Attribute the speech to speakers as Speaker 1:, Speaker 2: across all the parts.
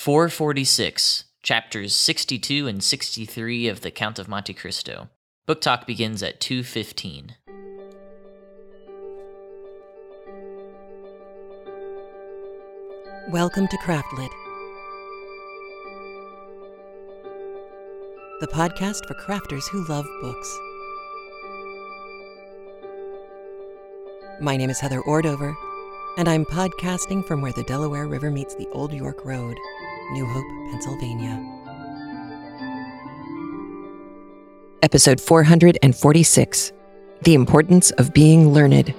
Speaker 1: 446, chapters 62 and 63 of The Count of Monte Cristo. Book talk begins at 2:15.
Speaker 2: Welcome to Craftlit, the podcast for crafters who love books. My name is Heather Ordover, and I'm podcasting from where the Delaware River meets the Old York Road, New Hope, Pennsylvania. Episode 446 The Importance of Being Learned.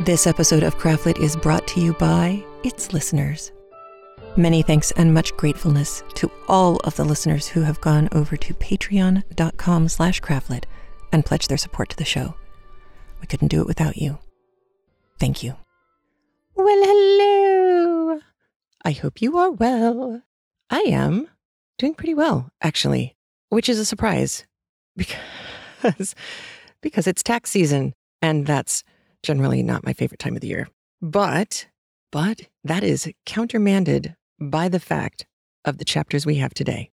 Speaker 2: This episode of Craftlit is brought to you by its listeners. Many thanks and much gratefulness to all of the listeners who have gone over to patreon.com slash craftlit and pledged their support to the show. We couldn't do it without you. Thank you. Well, hello. I hope you are well. I am doing pretty well, actually, which is a surprise because, because it's tax season and that's generally not my favorite time of the year. But, but that is countermanded by the fact of the chapters we have today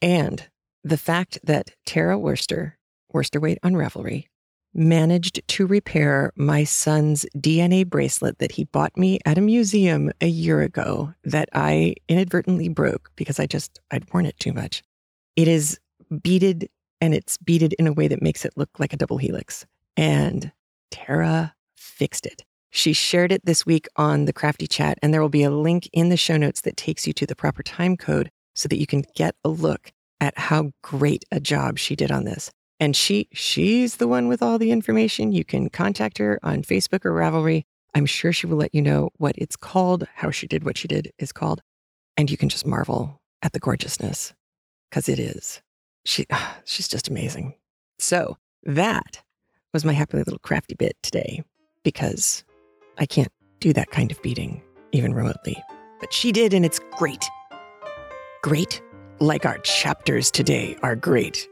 Speaker 2: and the fact that Tara Worster, Worsterweight on Ravelry, managed to repair my son's DNA bracelet that he bought me at a museum a year ago that I inadvertently broke because I just, I'd worn it too much. It is beaded and it's beaded in a way that makes it look like a double helix. And Tara fixed it. She shared it this week on the Crafty Chat, and there will be a link in the show notes that takes you to the proper time code so that you can get a look at how great a job she did on this. And she she's the one with all the information. You can contact her on Facebook or Ravelry. I'm sure she will let you know what it's called, how she did what she did is called, and you can just marvel at the gorgeousness because it is. She she's just amazing. So, that was my happy little crafty bit today because I can't do that kind of beating even remotely. But she did, and it's great. Great, like our chapters today are great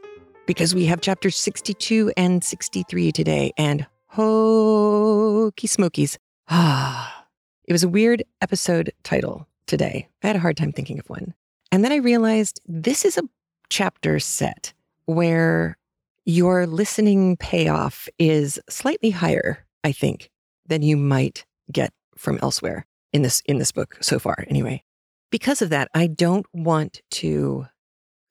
Speaker 2: because we have chapters 62 and 63 today. And hokey smokies. Ah, it was a weird episode title today. I had a hard time thinking of one. And then I realized this is a chapter set where your listening payoff is slightly higher, I think, than you might get from elsewhere in this in this book so far anyway. Because of that, I don't want to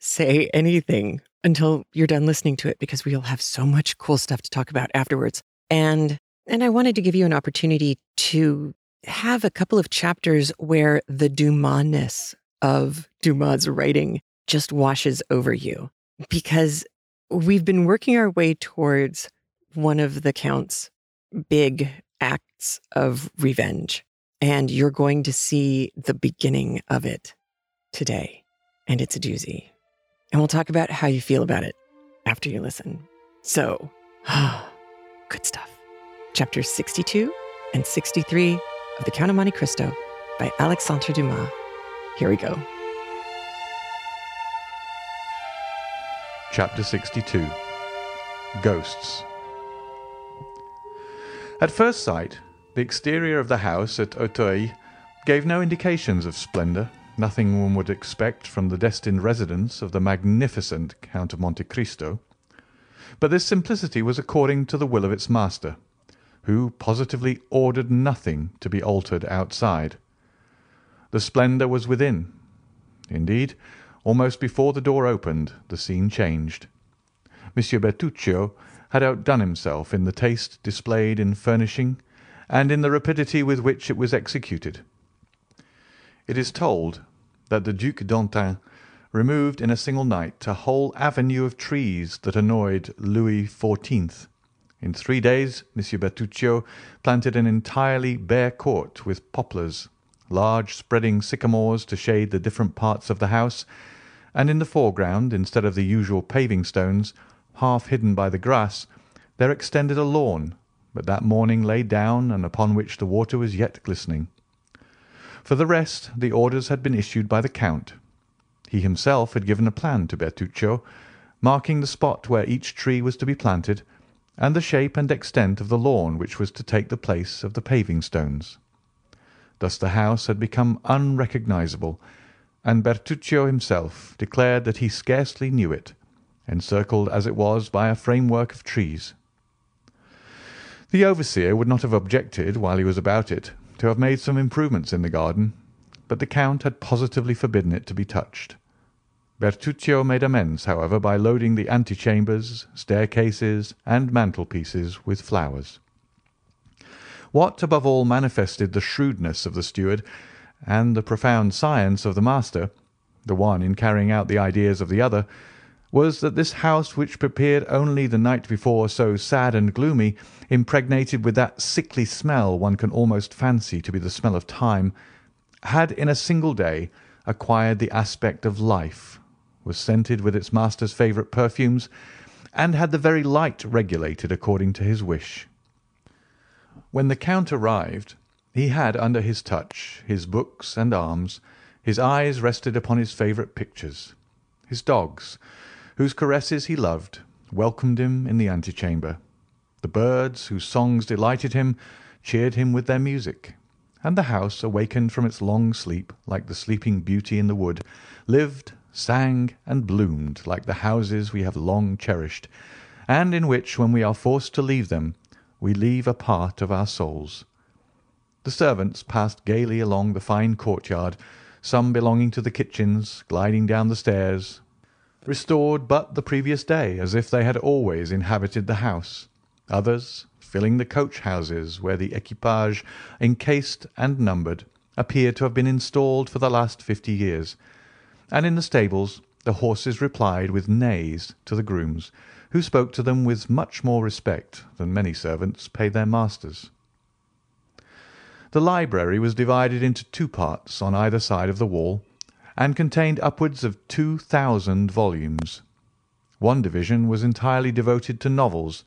Speaker 2: say anything until you're done listening to it because we'll have so much cool stuff to talk about afterwards. And and I wanted to give you an opportunity to have a couple of chapters where the Dumas of Dumas' writing just washes over you because we've been working our way towards one of the Count's big acts of revenge. And you're going to see the beginning of it today. And it's a doozy. And we'll talk about how you feel about it after you listen. So, good stuff. Chapters 62 and 63 of The Count of Monte Cristo by Alexandre Dumas. Here we go.
Speaker 3: Chapter 62 Ghosts. At first sight, the exterior of the house at Auteuil gave no indications of splendour nothing one would expect from the destined residence of the magnificent Count of Monte Cristo. But this simplicity was according to the will of its master, who positively ordered nothing to be altered outside. The splendour was within. Indeed, almost before the door opened, the scene changed. Monsieur Bertuccio had outdone himself in the taste displayed in furnishing and in the rapidity with which it was executed. It is told that the Duc d'Antin removed in a single night a whole avenue of trees that annoyed Louis XIV. In three days Monsieur Bertuccio planted an entirely bare court with poplars, large spreading sycamores to shade the different parts of the house, and in the foreground, instead of the usual paving stones, half hidden by the grass, there extended a lawn, but that morning laid down and upon which the water was yet glistening. For the rest, the orders had been issued by the Count. He himself had given a plan to Bertuccio, marking the spot where each tree was to be planted, and the shape and extent of the lawn which was to take the place of the paving stones. Thus the house had become unrecognisable, and Bertuccio himself declared that he scarcely knew it, encircled as it was by a framework of trees. The overseer would not have objected, while he was about it, to have made some improvements in the garden, but the Count had positively forbidden it to be touched. Bertuccio made amends, however, by loading the antechambers, staircases, and mantelpieces with flowers. What above all manifested the shrewdness of the steward and the profound science of the master, the one in carrying out the ideas of the other, was that this house which appeared only the night before so sad and gloomy, impregnated with that sickly smell one can almost fancy to be the smell of time, had in a single day acquired the aspect of life, was scented with its master's favourite perfumes, and had the very light regulated according to his wish. When the Count arrived, he had under his touch his books and arms, his eyes rested upon his favourite pictures. His dogs, whose caresses he loved, welcomed him in the antechamber. The birds, whose songs delighted him, cheered him with their music, and the house, awakened from its long sleep like the sleeping beauty in the wood, lived, sang, and bloomed like the houses we have long cherished, and in which, when we are forced to leave them, we leave a part of our souls. The servants passed gaily along the fine courtyard, some belonging to the kitchens, gliding down the stairs, restored but the previous day, as if they had always inhabited the house; others, filling the coach houses where the equipage, encased and numbered, appeared to have been installed for the last fifty years, and in the stables the horses replied with neighs to the grooms, who spoke to them with much more respect than many servants paid their masters. The library was divided into two parts on either side of the wall, and contained upwards of two thousand volumes. One division was entirely devoted to novels,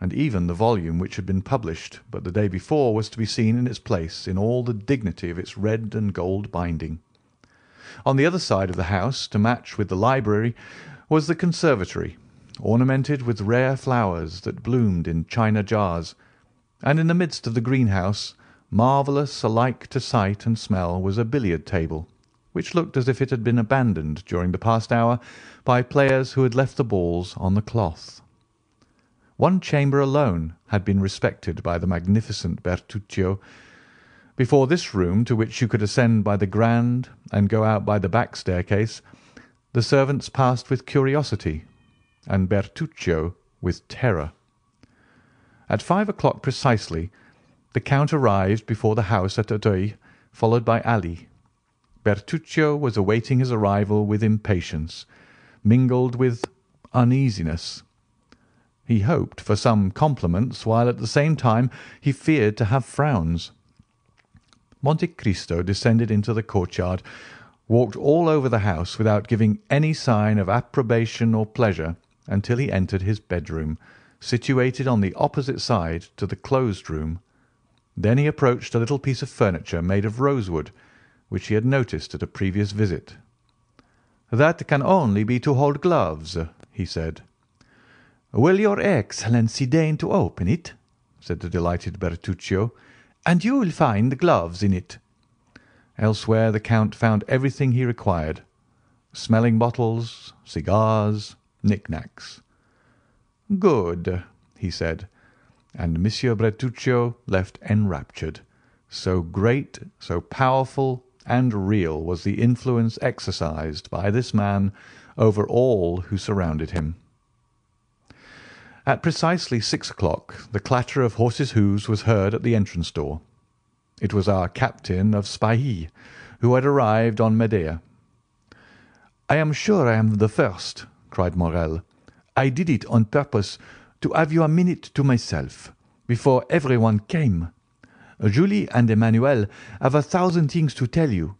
Speaker 3: and even the volume which had been published but the day before was to be seen in its place in all the dignity of its red and gold binding. On the other side of the house, to match with the library, was the conservatory, ornamented with rare flowers that bloomed in china jars, and in the midst of the greenhouse, marvellous alike to sight and smell, was a billiard table, which looked as if it had been abandoned during the past hour by players who had left the balls on the cloth. One chamber alone had been respected by the magnificent Bertuccio. Before this room, to which you could ascend by the grand and go out by the back staircase, the servants passed with curiosity and Bertuccio with terror. At five o'clock precisely the Count arrived before the house at Auteuil, followed by Ali. Bertuccio was awaiting his arrival with impatience, mingled with uneasiness. He hoped for some compliments, while at the same time he feared to have frowns. Monte Cristo descended into the courtyard, walked all over the house without giving any sign of approbation or pleasure, until he entered his bedroom, situated on the opposite side to the closed room. Then he approached a little piece of furniture made of rosewood, which he had noticed at a previous visit. "That can only be to hold gloves," he said. "Will your Excellency deign to open it?" said the delighted Bertuccio, "and you will find the gloves in it." Elsewhere the Count found everything he required, smelling bottles, cigars, knickknacks. "Good," he said, and Monsieur Bertuccio left enraptured, so great, so powerful and real was the influence exercised by this man over all who surrounded him. At precisely six o'clock the clatter of horses' hoofs was heard at the entrance door. It was our captain of Spahis, who had arrived on Medea. "I am sure I am the first," cried Morrel. "I did it on purpose to have you a minute to myself, before everyone came. Julie and Emmanuel have a thousand things to tell you.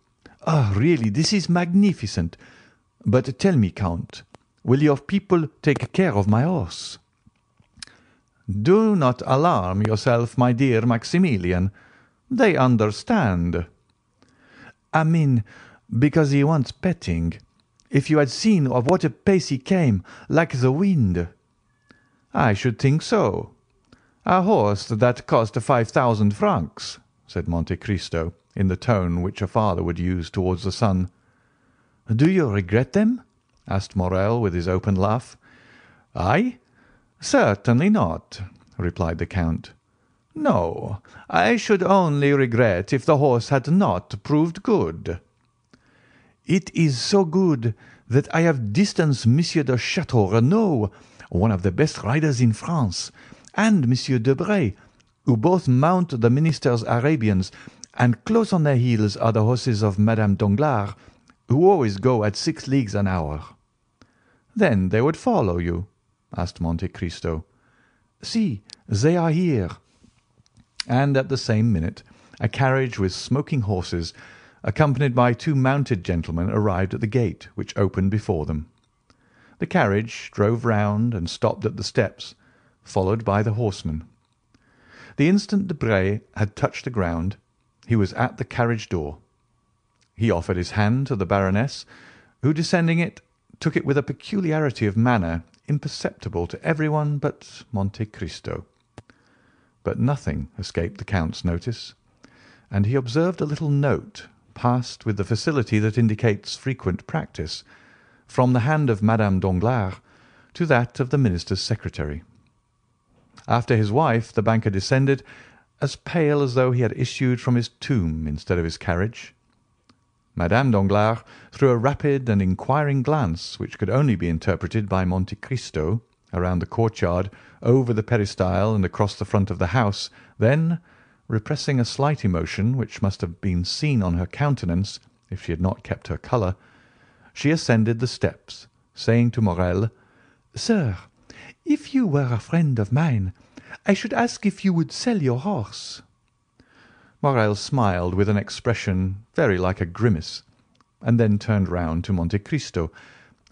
Speaker 3: Ah, really, this is magnificent! But tell me, Count, will your people take care of my horse?" "Do not alarm yourself, my dear Maximilian. They understand." "I mean, because he wants petting. If you had seen at what a pace he came, like the wind!" "I should think so. A horse that cost five thousand francs!" said Monte Cristo in the tone which a father would use towards the son. "Do you regret them?" asked Morrel with his open laugh. "I? Certainly not," replied the Count. "No, I should only regret if the horse had not proved good." "It is so good that I have distanced Monsieur de Château Renaud, one of the best riders in France, and Monsieur Debray, who both mount the minister's Arabians, and close on their heels are the horses of Madame Danglars, who always go at six leagues an hour." "Then they would follow you?" asked Monte Cristo. "See, they are here." And at the same minute a carriage with smoking horses, accompanied by two mounted gentlemen, arrived at the gate, which opened before them. The carriage drove round and stopped at the steps, followed by the horseman. The instant Debray had touched the ground he was at the carriage door. He offered his hand to the Baroness, who, descending it, took it with a peculiarity of manner imperceptible to everyone but Monte Cristo. But nothing escaped the Count's notice, and he observed a little note, passed with the facility that indicates frequent practice, from the hand of Madame Danglars to that of the minister's secretary. After his wife the banker descended, as pale as though he had issued from his tomb instead of his carriage. Madame Danglars threw a rapid and inquiring glance, which could only be interpreted by Monte Cristo, around the courtyard, over the peristyle, and across the front of the house, then, repressing a slight emotion which must have been seen on her countenance if she had not kept her colour, she ascended the steps, saying to Morrel, "Sir, if you were a friend of mine, I should ask if you would sell your horse." Morrel smiled with an expression very like a grimace, and then turned round to Monte Cristo,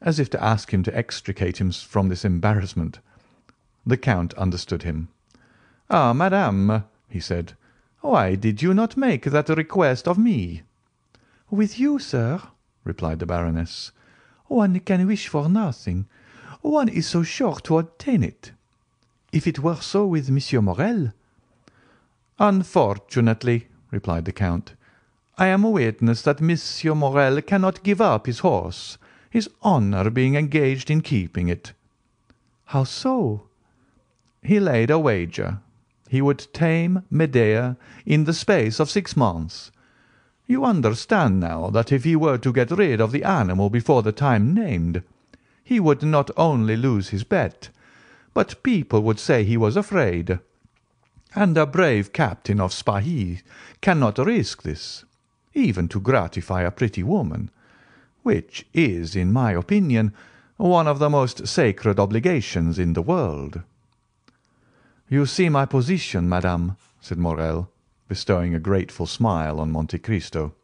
Speaker 3: as if to ask him to extricate him from this embarrassment. The Count understood him. "Ah, madame," he said, "why did you not make that request of me?" "With you, sir," replied the Baroness, "one can wish for nothing one is so sure to obtain it. If it were so with Monsieur Morrel—" "Unfortunately," replied the Count, "I am a witness that Monsieur Morrel cannot give up his horse, his honour being engaged in keeping it." "How so?" "He laid a wager. He would tame Medea in the space of six months. You understand now that if he were to get rid of the animal before the time named he would not only lose his bet, but people would say he was afraid. And a brave captain of Spahis cannot risk this, even to gratify a pretty woman, which is, in my opinion, one of the most sacred obligations in the world." "You see my position, madame," said Morrel, bestowing a grateful smile on Monte Cristo.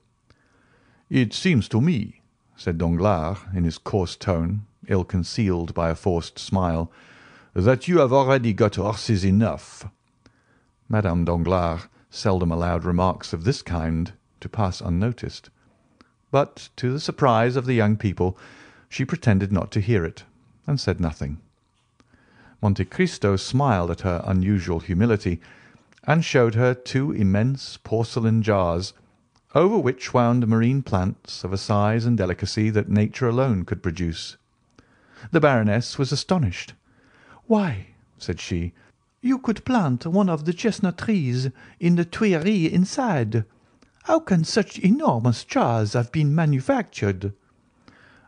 Speaker 3: "It seems to me," said Danglars in his coarse tone, ill concealed by a forced smile, "that you have already got horses enough." Madame Danglars seldom allowed remarks of this kind to pass unnoticed, but to the surprise of the young people she pretended not to hear it, and said nothing. Monte Cristo smiled at her unusual humility, and showed her two immense porcelain jars, over which wound marine plants of a size and delicacy that nature alone could produce. The Baroness was astonished. "Why," said she, "you could plant one of the chestnut trees in the Tuileries inside. How can such enormous jars have been manufactured?"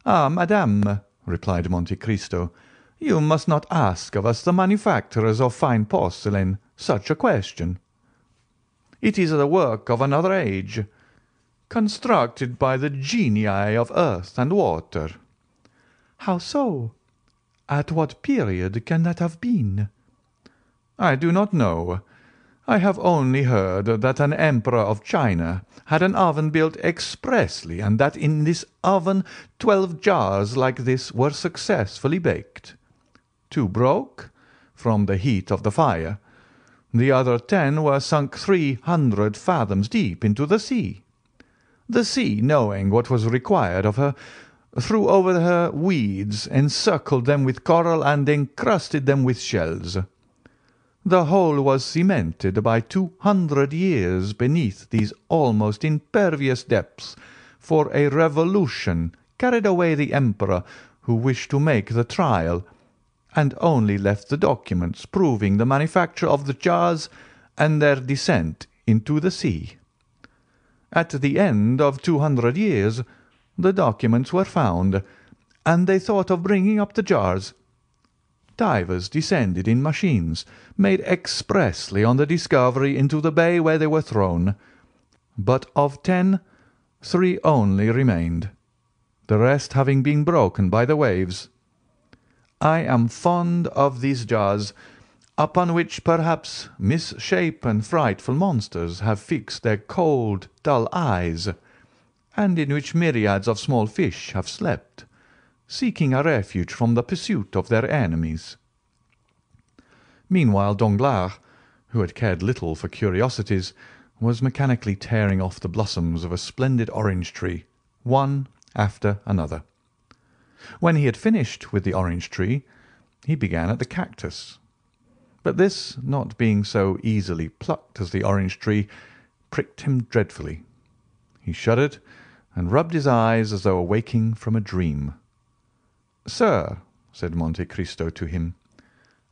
Speaker 3: "Ah, madame," replied Monte Cristo, "you must not ask of us the manufacturers of fine porcelain such a question. It is the work of another age, constructed by the genii of earth and water. "How so? At what period can that have been?" "I do not know. I have only heard that an emperor of China had an oven built expressly, and that in this oven twelve jars like this were successfully baked. Two broke, from the heat of the fire; the other ten were sunk three hundred fathoms deep into the sea. The sea, knowing what was required of her threw over her weeds, encircled them with coral, and encrusted them with shells. The whole was cemented by two hundred years beneath these almost impervious depths, for a revolution carried away the Emperor who wished to make the trial, and only left the documents proving the manufacture of the jars and their descent into the sea. At the end of two hundred years the documents were found, and they thought of bringing up the jars. Divers descended in machines made expressly on the Discovery into the bay where they were thrown, but of ten three only remained, the rest having been broken by the waves. I am fond of these jars, upon which perhaps misshapen frightful monsters have fixed their cold, dull eyes, and in which myriads of small fish have slept seeking a refuge from the pursuit of their enemies. Meanwhile Danglars, who had cared little for curiosities, was mechanically tearing off the blossoms of a splendid orange tree, one after another. When he had finished with the orange tree, he began at the cactus. But this, not being so easily plucked as the orange tree, pricked him dreadfully. He shuddered and rubbed his eyes as though awaking from a dream. "Sir," said Monte Cristo to him,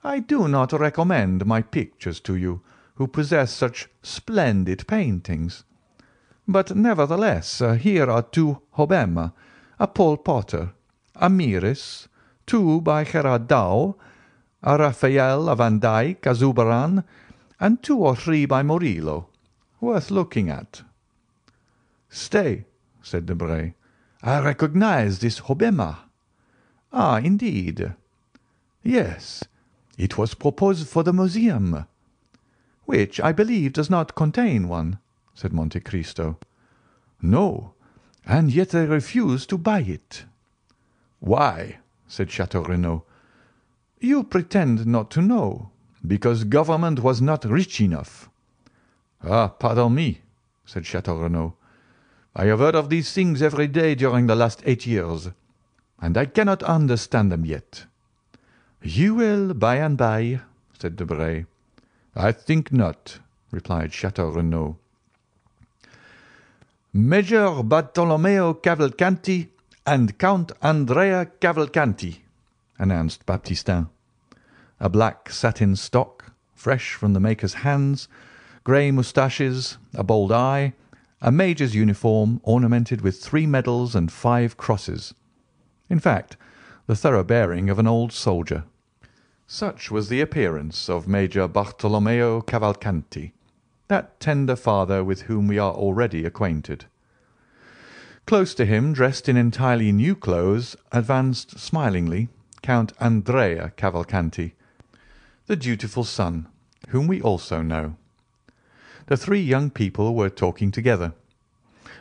Speaker 3: "I do not recommend my pictures to you, who possess such splendid paintings. But nevertheless uh, here are two Hobbema, a Paul Potter, a Mieris, two by Gerard a Raphael, a Van Dyck, a Zurbaran, and two or three by Murillo, worth looking at." "Stay," said Debray, "I recognise this Hobbema. "Ah, indeed!" "Yes. It was proposed for the museum." "Which, I believe, does not contain one," said Monte Cristo. "No, and yet they refuse to buy it." "Why?" said Château Renaud. "You pretend not to know. Because government was not rich enough." "Ah, pardon me," said Château Renaud. "I have heard of these things every day during the last eight years and I cannot understand them yet." "You will by and by," said Debray. "I think not," replied Château Renaud. "Major Bartolomeo Cavalcanti and Count Andrea Cavalcanti," announced Baptistin. A black satin stock, fresh from the maker's hands, grey moustaches, a bold eye, a major's uniform ornamented with three medals and five crosses in fact, the thorough bearing of an old soldier. Such was the appearance of Major Bartolomeo Cavalcanti, that tender father with whom we are already acquainted. Close to him, dressed in entirely new clothes, advanced smilingly Count Andrea Cavalcanti, the dutiful son, whom we also know. The three young people were talking together.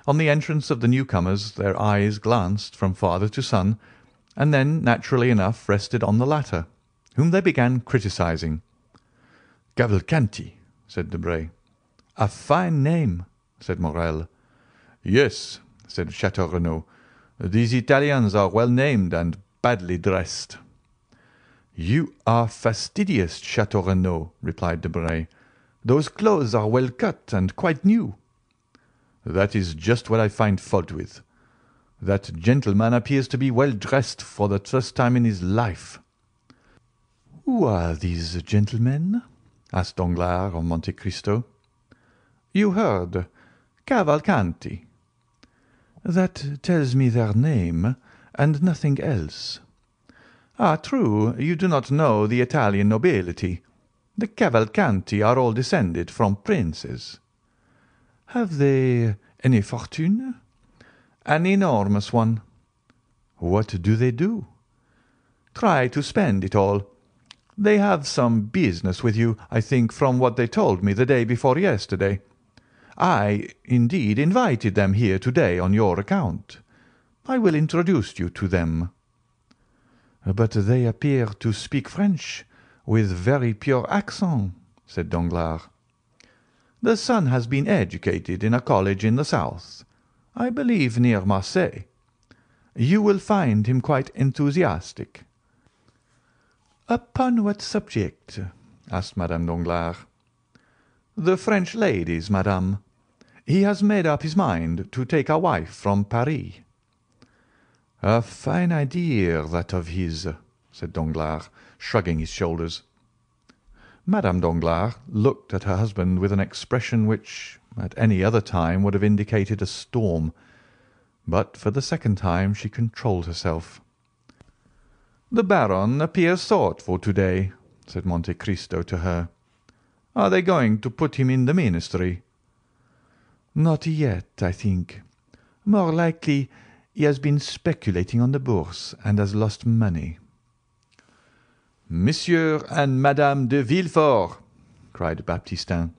Speaker 3: On the entrance of the newcomers their eyes glanced from father to son, and then, naturally enough, rested on the latter, whom they began criticising. "Cavalcanti," said Debray. "A fine name," said Morrel. "Yes," said Château Renaud. "These Italians are well named and badly dressed." "You are fastidious, Château Renaud," replied Debray. "Those clothes are well cut and quite new. That is just what I find fault with. That gentleman appears to be well dressed for the first time in his life." "Who are these gentlemen?" asked Danglars of Monte Cristo. "You heard. Cavalcanti." "That tells me their name, and nothing else." "Ah, true, you do not know the Italian nobility. The Cavalcanti are all descended from princes. "Have they any fortune?" "An enormous one." "What do they do?" "Try to spend it all. They have some business with you, I think, from what they told me the day before yesterday. I, indeed, invited them here to day on your account. I will introduce you to them." "But they appear to speak French with very pure accent," said Danglars. The son has been educated in a college in the south, I believe near Marseilles. You will find him quite enthusiastic." "Upon what subject?" asked Madame Danglars. "The French ladies, madame. He has made up his mind to take a wife from Paris." "A fine idea, that of his," said Danglars, shrugging his shoulders. Madame Danglars looked at her husband with an expression which, at any other time, would have indicated a storm, but for the second time she controlled herself. "The Baron appears thoughtful to day," said Monte Cristo to her. "Are they going to put him in the ministry?" "Not yet, I think. More likely he has been speculating on the Bourse and has lost money. "Monsieur and Madame de Villefort!" cried Baptistin.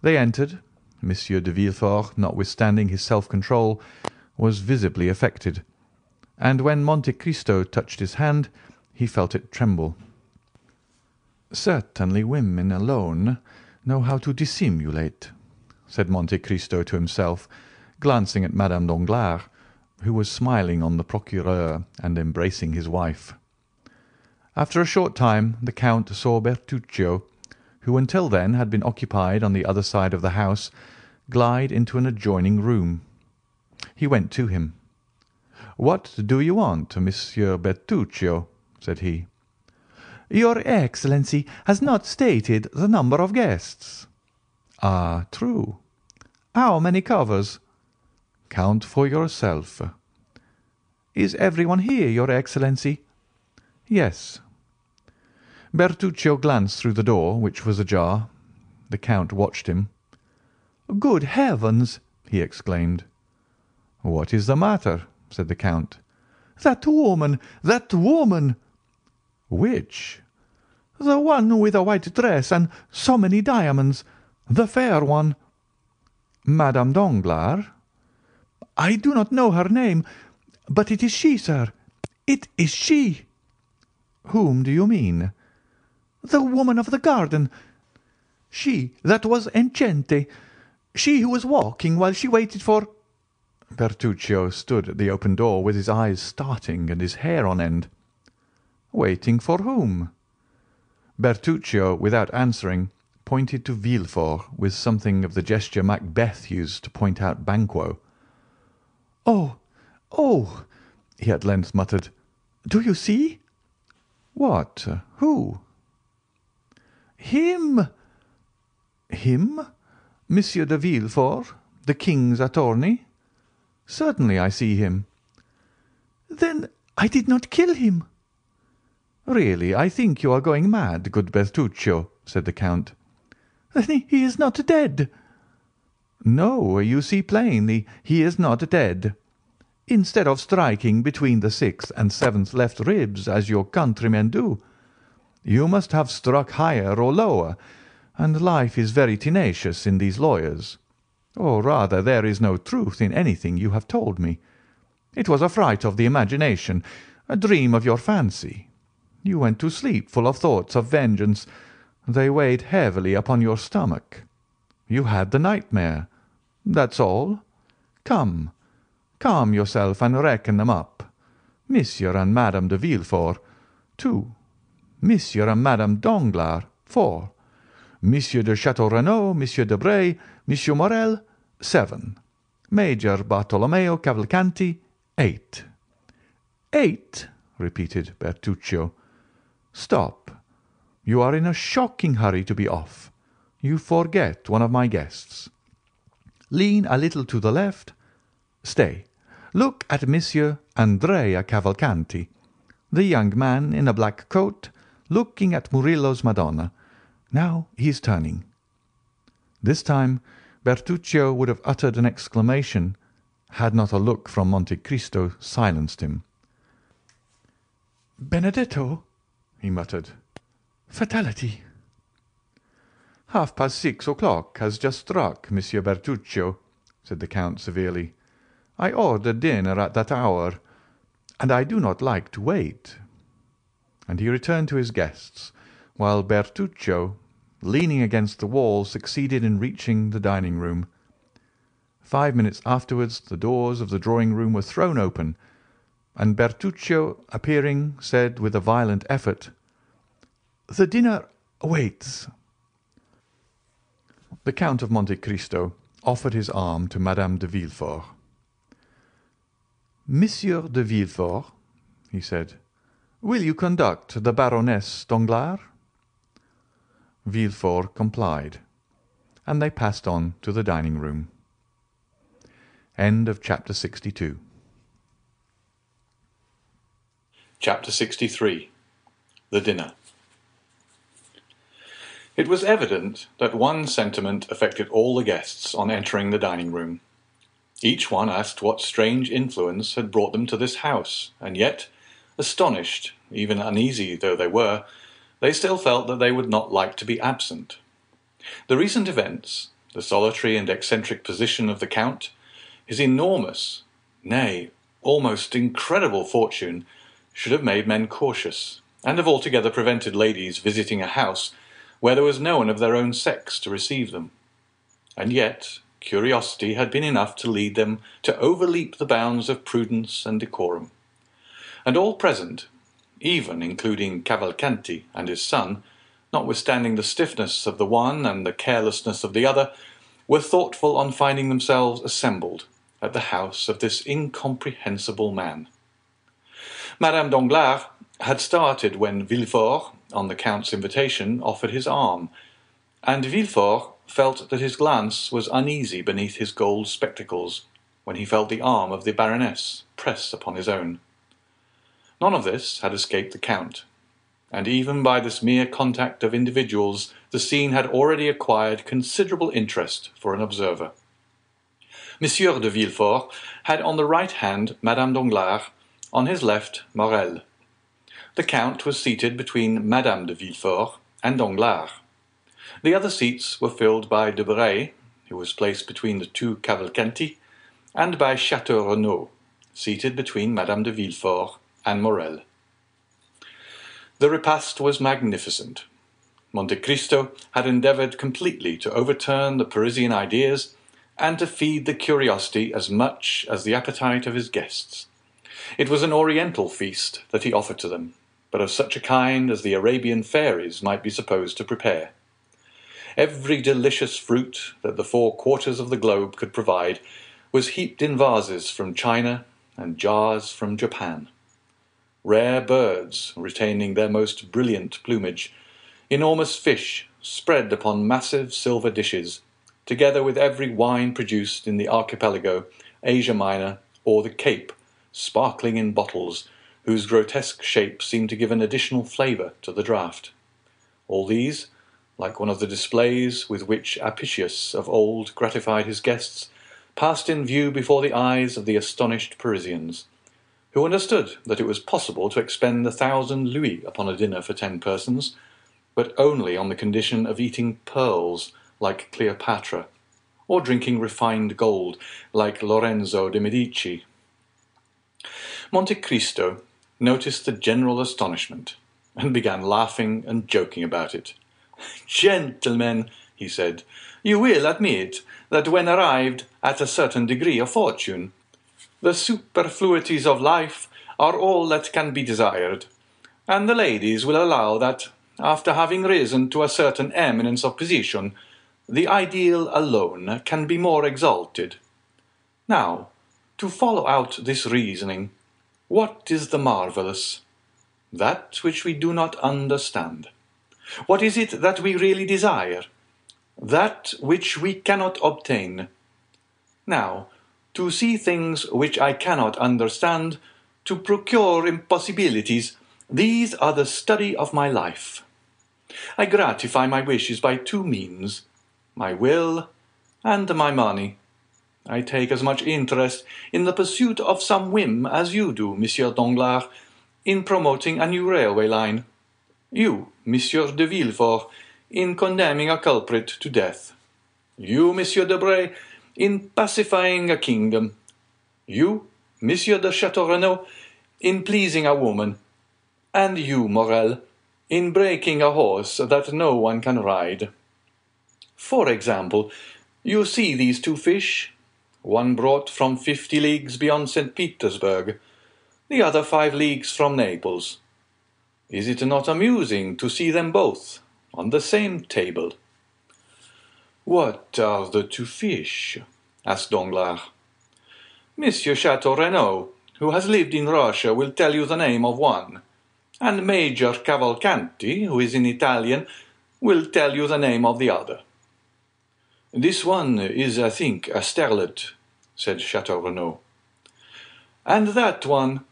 Speaker 3: They entered. Monsieur de Villefort, notwithstanding his self-control, was visibly affected, and when Monte Cristo touched his hand he felt it tremble. "Certainly women alone know how to dissimulate," said Monte Cristo to himself, glancing at Madame Danglars, who was smiling on the procureur and embracing his wife. After a short time the Count saw Bertuccio, who until then had been occupied on the other side of the house, glide into an adjoining room. He went to him. "What do you want, Monsieur Bertuccio?" said he.
Speaker 4: "Your Excellency has not stated the number of guests."
Speaker 3: "Ah, true."
Speaker 4: "How many covers?"
Speaker 3: "Count for yourself."
Speaker 4: "Is everyone here, your Excellency?"
Speaker 3: "Yes." Bertuccio glanced through the door, which was ajar. The Count watched him.
Speaker 4: "Good heavens!"
Speaker 3: he exclaimed. "What is the matter?" said the Count.
Speaker 4: "That woman! That woman!"
Speaker 3: "Which?"
Speaker 4: "The one with a white dress and so many diamonds. The fair one."
Speaker 3: "Madame Danglars?"
Speaker 4: "I do not know her name, but it is she, sir. It is she."
Speaker 3: "Whom do you mean?"
Speaker 4: "The woman of the garden. She that was enceinte. She who was walking while she waited for—"
Speaker 3: Bertuccio stood at the open door with his eyes starting and his hair on end. "Waiting for whom?" Bertuccio, without answering, pointed to Villefort with something of the gesture Macbeth used to point out Banquo.
Speaker 4: "Oh, oh!" he at length muttered. "Do you see?"
Speaker 3: "What? Who?"
Speaker 4: "Him."
Speaker 3: "Him? Monsieur de Villefort, the king's attorney? Certainly I see him."
Speaker 4: "Then I did not kill him."
Speaker 3: "Really, I think you are going mad, good Bertuccio," said the Count.
Speaker 4: "Then he is not dead?"
Speaker 3: "No, you see plainly he is not dead. Instead of striking between the sixth and seventh left ribs, as your countrymen do, you must have struck higher or lower, and life is very tenacious in these lawyers. Or rather, there is no truth in anything you have told me. It was a fright of the imagination, a dream of your fancy. You went to sleep full of thoughts of vengeance. They weighed heavily upon your stomach. You had the nightmare. That's all. Come, calm yourself and reckon them up. Monsieur and Madame de Villefort, two. Monsieur and Madame Danglars, four. Monsieur de Château Renaud, Monsieur Debray, Monsieur Morrel, seven. Major Bartolomeo Cavalcanti, eight."
Speaker 4: "Eight!"
Speaker 3: repeated Bertuccio. "Stop! You are in a shocking hurry to be off. You forget one of my guests. Lean a little to the left. Stay, look at Monsieur Andrea Cavalcanti, the young man in a black coat, looking at Murillo's Madonna. Now he is turning." This time Bertuccio would have uttered an exclamation had not a look from Monte Cristo silenced him.
Speaker 4: "Benedetto!" he muttered. "Fatality!"
Speaker 3: "Half past six o'clock has just struck, Monsieur Bertuccio," said the Count severely. "I ordered dinner at that hour, and I do not like to wait." And he returned to his guests, while Bertuccio, leaning against the wall, succeeded in reaching the dining room. Five minutes afterwards the doors of the drawing room were thrown open, and Bertuccio, appearing, said with a violent effort:
Speaker 4: "The dinner
Speaker 5: waits." The Count of Monte Cristo offered his arm to Madame de Villefort. "Monsieur de Villefort," he said, "will you conduct the Baroness Danglars?" Villefort complied, and they passed on to the dining room. End of chapter 62
Speaker 3: Chapter 63 The Dinner It was evident that one sentiment affected all the guests on entering the dining room. Each one asked what strange influence had brought them to this house, and yet, astonished, even uneasy though they were, they still felt that they would not like to be absent. The recent events, the solitary and eccentric position of the Count, his enormous, nay, almost incredible fortune, should have made men cautious, and have altogether prevented ladies visiting a house where there was no one of their own sex to receive them. And yet curiosity had been enough to lead them to overleap the bounds of prudence and decorum. And all present, even including Cavalcanti and his son, notwithstanding the stiffness of the one and the carelessness of the other, were thoughtful on finding themselves assembled at the house of this incomprehensible man. Madame Danglars had started when Villefort, on the Count's invitation, offered his arm, and Villefort felt that his glance was uneasy beneath his gold spectacles when he felt the arm of the Baroness press upon his own. None of this had escaped the Count, and even by this mere contact of individuals the scene had already acquired considerable interest for an observer. Monsieur de Villefort had on the right hand Madame Danglars, on his left Morrel. The Count was seated between Madame de Villefort and Danglars. The other seats were filled by Debray, who was placed between the two Cavalcanti, and by Château Renaud, seated between Madame de Villefort and Morrel. The repast was magnificent. Monte Cristo had endeavored completely to overturn the Parisian ideas and to feed the curiosity as much as the appetite of his guests. It was an oriental feast that he offered to them, but of such a kind as the Arabian fairies might be supposed to prepare. Every delicious fruit that the four quarters of the globe could provide was heaped in vases from China and jars from Japan. Rare birds retaining their most brilliant plumage, enormous fish spread upon massive silver dishes, together with every wine produced in the archipelago, Asia Minor, or the Cape, sparkling in bottles, whose grotesque shape seemed to give an additional flavour to the draught. All these, like one of the displays with which Apicius of old gratified his guests, passed in view before the eyes of the astonished Parisians, who understood that it was possible to expend a thousand louis upon a dinner for ten persons, but only on the condition of eating pearls like Cleopatra, or drinking refined gold like Lorenzo de Medici. Monte Cristo noticed the general astonishment, and began laughing and joking about it. Gentlemen, he said, you will admit that when arrived at a certain degree of fortune, the superfluities of life are all that can be desired, and the ladies will allow that, after having risen to a certain eminence of position, the ideal alone can be more exalted. Now, to follow out this reasoning, what is the marvellous? That which we do not understand. What is it that we really desire? That which we cannot obtain. Now, to see things which I cannot understand, to procure impossibilities, these are the study of my life. I gratify my wishes by two means my will and my money. I take as much interest in the pursuit of some whim as you do, Monsieur Danglars, in promoting a new railway line. You, Monsieur de Villefort, in condemning a culprit to death. You, Monsieur Debray, in pacifying a kingdom. You, Monsieur de Chateau Renaud, in pleasing a woman. And you, Morrel, in breaking a horse that no one can ride. For example, you see these two fish, one brought from fifty leagues beyond St. Petersburg, the other five leagues from Naples. Is it not amusing to see them both, on the same table. What are the two fish? asked Danglars. Monsieur Chateau Renaud, who has lived in Russia, will tell you the name of one, and Major Cavalcanti, who is an Italian, will tell you the name of the other. This one is, I think, a sterlet, said Chateau Renaud. And that one,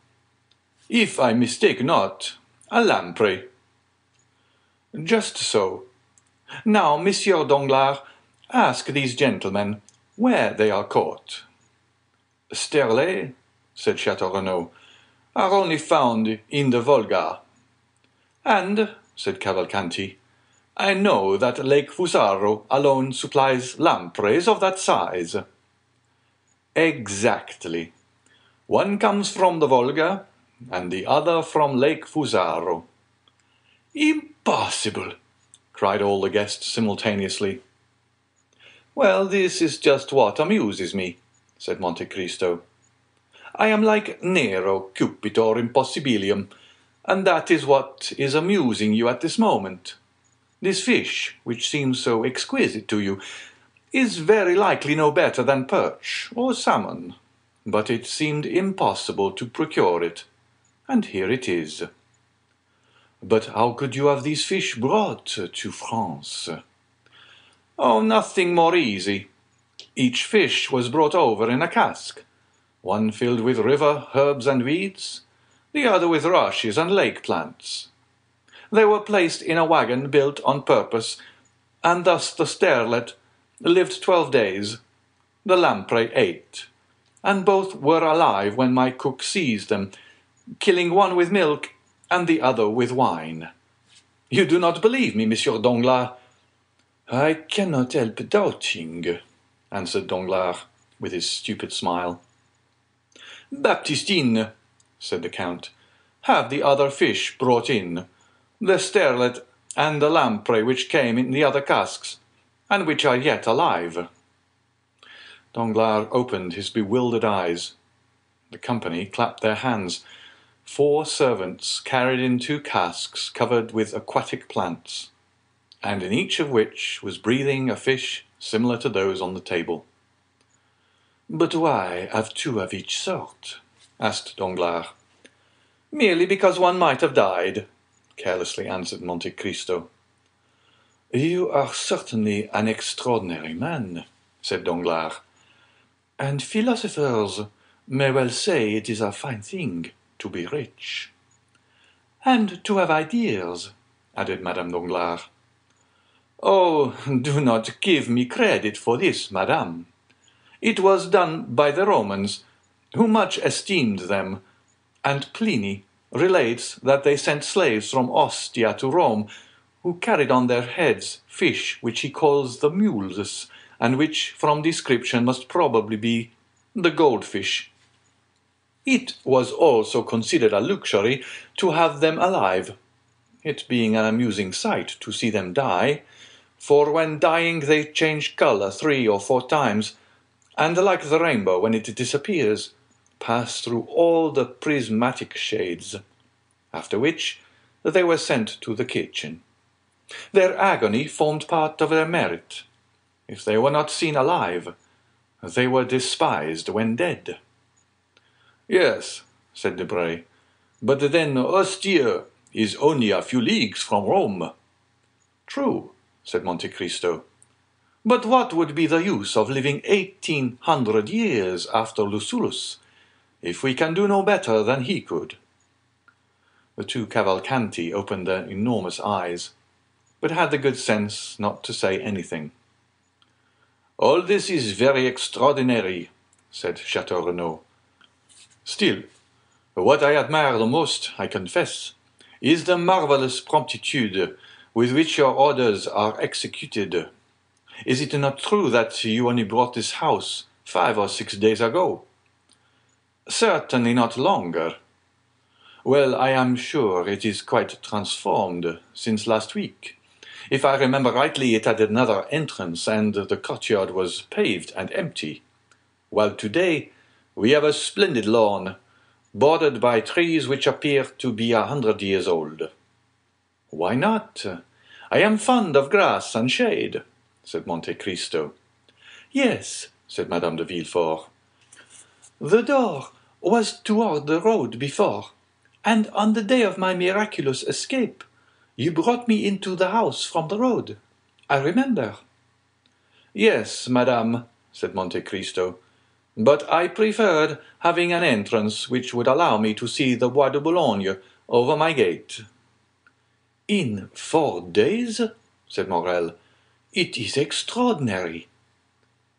Speaker 3: if I mistake not, a lamprey. Just so. Now, Monsieur Danglars, ask these gentlemen where they are caught. Sterlet, said Chateau Renaud, are only found in the Volga. And, said Cavalcanti, I know that Lake Fusaro alone supplies lampreys of that size. Exactly. One comes from the Volga, and the other from Lake Fusaro. Impossible! cried all the guests simultaneously. Well, this is just what amuses me, said Monte Cristo. I am like Nero, Cupitor Impossibilium, and that is what is amusing you at this moment. This fish, which seems so exquisite to you, is very likely no better than perch or salmon, but it seemed impossible to procure it, and here it is. But how could you have these fish brought to France? Oh, nothing more easy. Each fish was brought over in a cask, one filled with river herbs and weeds, the other with rushes and lake plants. They were placed in a wagon built on purpose, and thus the sterlet lived twelve days, the lamprey eight, and both were alive when my cook seized them, killing one with milk and the other with wine. You do not believe me, Monsieur Danglars? I cannot help doubting, answered Danglars, with his stupid smile. Baptistine, said the count, have the other fish brought in, the sterlet and the lamprey which came in the other casks, and which are yet alive. Danglars opened his bewildered eyes. The company clapped their hands. Four servants carried in two casks covered with aquatic plants, and in each of which was breathing a fish similar to those on the table. But why have two of each sort? asked Danglars. Merely because one might have died, carelessly answered Monte Cristo. You are certainly an extraordinary man, said Danglars, and philosophers may well say it is a fine thing to be rich. And to have ideas, added Madame Danglars. Oh, do not give me credit for this, madame. It was done by the Romans, who much esteemed them, and Pliny relates that they sent slaves from Ostia to Rome, who carried on their heads fish which he calls the mules, and which, from description, must probably be the goldfish. It was also considered a luxury to have them alive, it being an amusing sight to see them die, for when dying they change colour three or four times, and like the rainbow when it disappears, pass through all the prismatic shades, after which they were sent to the kitchen. Their agony formed part of their merit. If they were not seen alive, they were despised when dead. Yes, said Debray, but then Ostia is only a few leagues from Rome. True, said Monte Cristo. But what would be the use of living eighteen hundred years after Lucullus, if we can do no better than he could? The two Cavalcanti opened their enormous eyes, but had the good sense not to say anything. All this is very extraordinary, said Chateau Renaud. Still, what I admire the most, I confess, is the marvellous promptitude with which your orders are executed. Is it not true that you only brought this house five or six days ago? Certainly not longer. Well, I am sure it is quite transformed since last week. If I remember rightly, it had another entrance, and the courtyard was paved and empty. While today we have a splendid lawn, bordered by trees which appear to be a hundred years old. Why not? I am fond of grass and shade, said Monte Cristo.
Speaker 6: Yes,
Speaker 3: said Madame de Villefort.
Speaker 6: The door was toward the road before, and on the day of my miraculous escape, you brought me into the house from the road. I remember.
Speaker 3: Yes, madame, said Monte Cristo, but I preferred having an entrance which would allow me to see the Bois de Boulogne over my gate.
Speaker 6: In four days? said Morrel. It is extraordinary.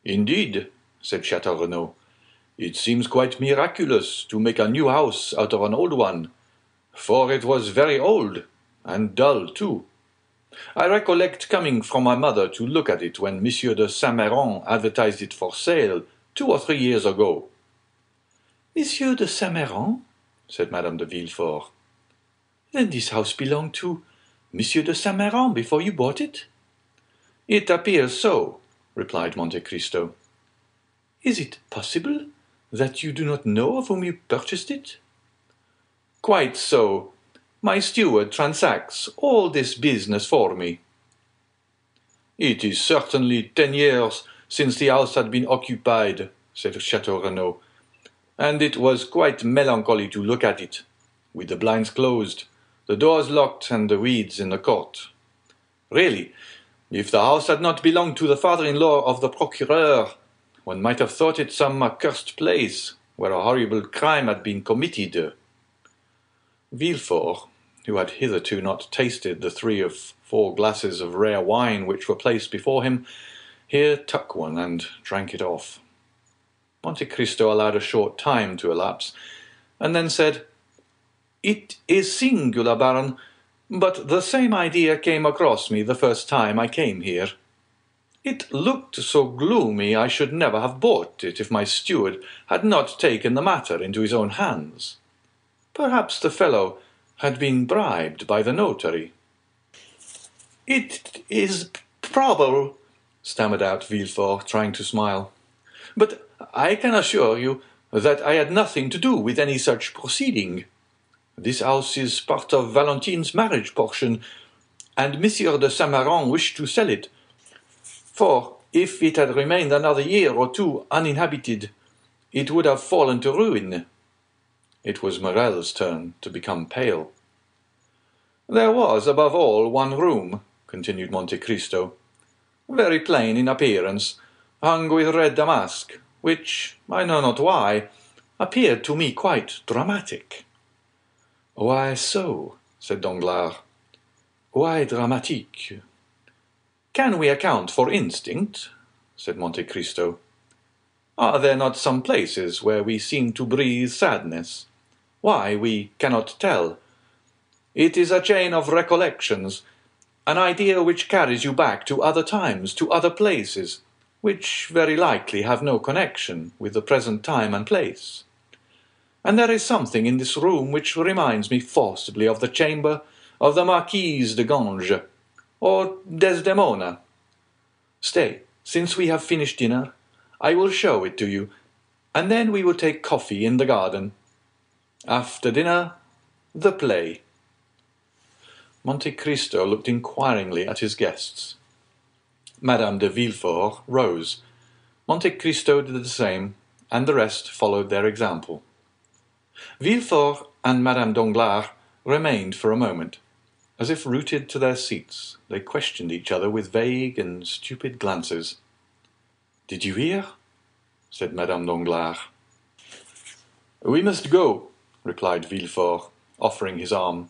Speaker 3: Indeed, said Chateau Renaud. It seems quite miraculous to make a new house out of an old one, for it was very old, and dull too. I recollect coming from my mother to look at it when Monsieur de Saint Méran advertised it for sale two or three years ago.
Speaker 6: Monsieur de Saint Méran?
Speaker 3: said Madame de Villefort.
Speaker 6: Then this house belonged to Monsieur de Saint Méran before you bought it?
Speaker 3: It appears so, replied Monte Cristo.
Speaker 6: Is it possible that you do not know of whom you purchased it?
Speaker 3: Quite so. My steward transacts all this business for me. It is certainly ten years since the house had been occupied, said Chateau Renaud, and it was quite melancholy to look at it, with the blinds closed, the doors locked, and the weeds in the court. Really, if the house had not belonged to the father-in-law of the procureur, one might have thought it some accursed place where a horrible crime had been committed. Villefort, who had hitherto not tasted the three or four glasses of rare wine which were placed before him, here took one and drank it off. Monte Cristo allowed a short time to elapse, and then said, It is singular, Baron, but the same idea came across me the first time I came here. It looked so gloomy I should never have bought it if my steward had not taken the matter into his own hands. Perhaps the fellow had been bribed by the notary.
Speaker 6: It is probable, stammered out Villefort, trying to smile.
Speaker 3: But I can assure you that I had nothing to do with any such proceeding. This house is part of Valentine's marriage portion, and Monsieur de Saint Méran wished to sell it. For if it had remained another year or two uninhabited, it would have fallen to ruin. It was Morrel's turn to become pale. There was, above all, one room, continued Monte Cristo, very plain in appearance, hung with red damask, which, I know not why, appeared to me quite dramatic.
Speaker 6: Why so? said Danglars. Why dramatique?
Speaker 3: Can we account for instinct? said Monte Cristo. Are there not some places where we seem to breathe sadness? Why, we cannot tell. It is a chain of recollections, an idea which carries you back to other times, to other places, which very likely have no connection with the present time and place. And there is something in this room which reminds me forcibly of the chamber of the Marquise de Ganges, or Desdemona. Stay, since we have finished dinner, I will show it to you, and then we will take coffee in the garden. After dinner, the play. Monte Cristo looked inquiringly at his guests. Madame de Villefort rose. Monte Cristo did the same, and the rest followed their example. Villefort and Madame Danglars remained for a moment. As if rooted to their seats, they questioned each other with vague and stupid glances. Did you hear? said Madame Danglars. We must go, replied Villefort, offering his arm.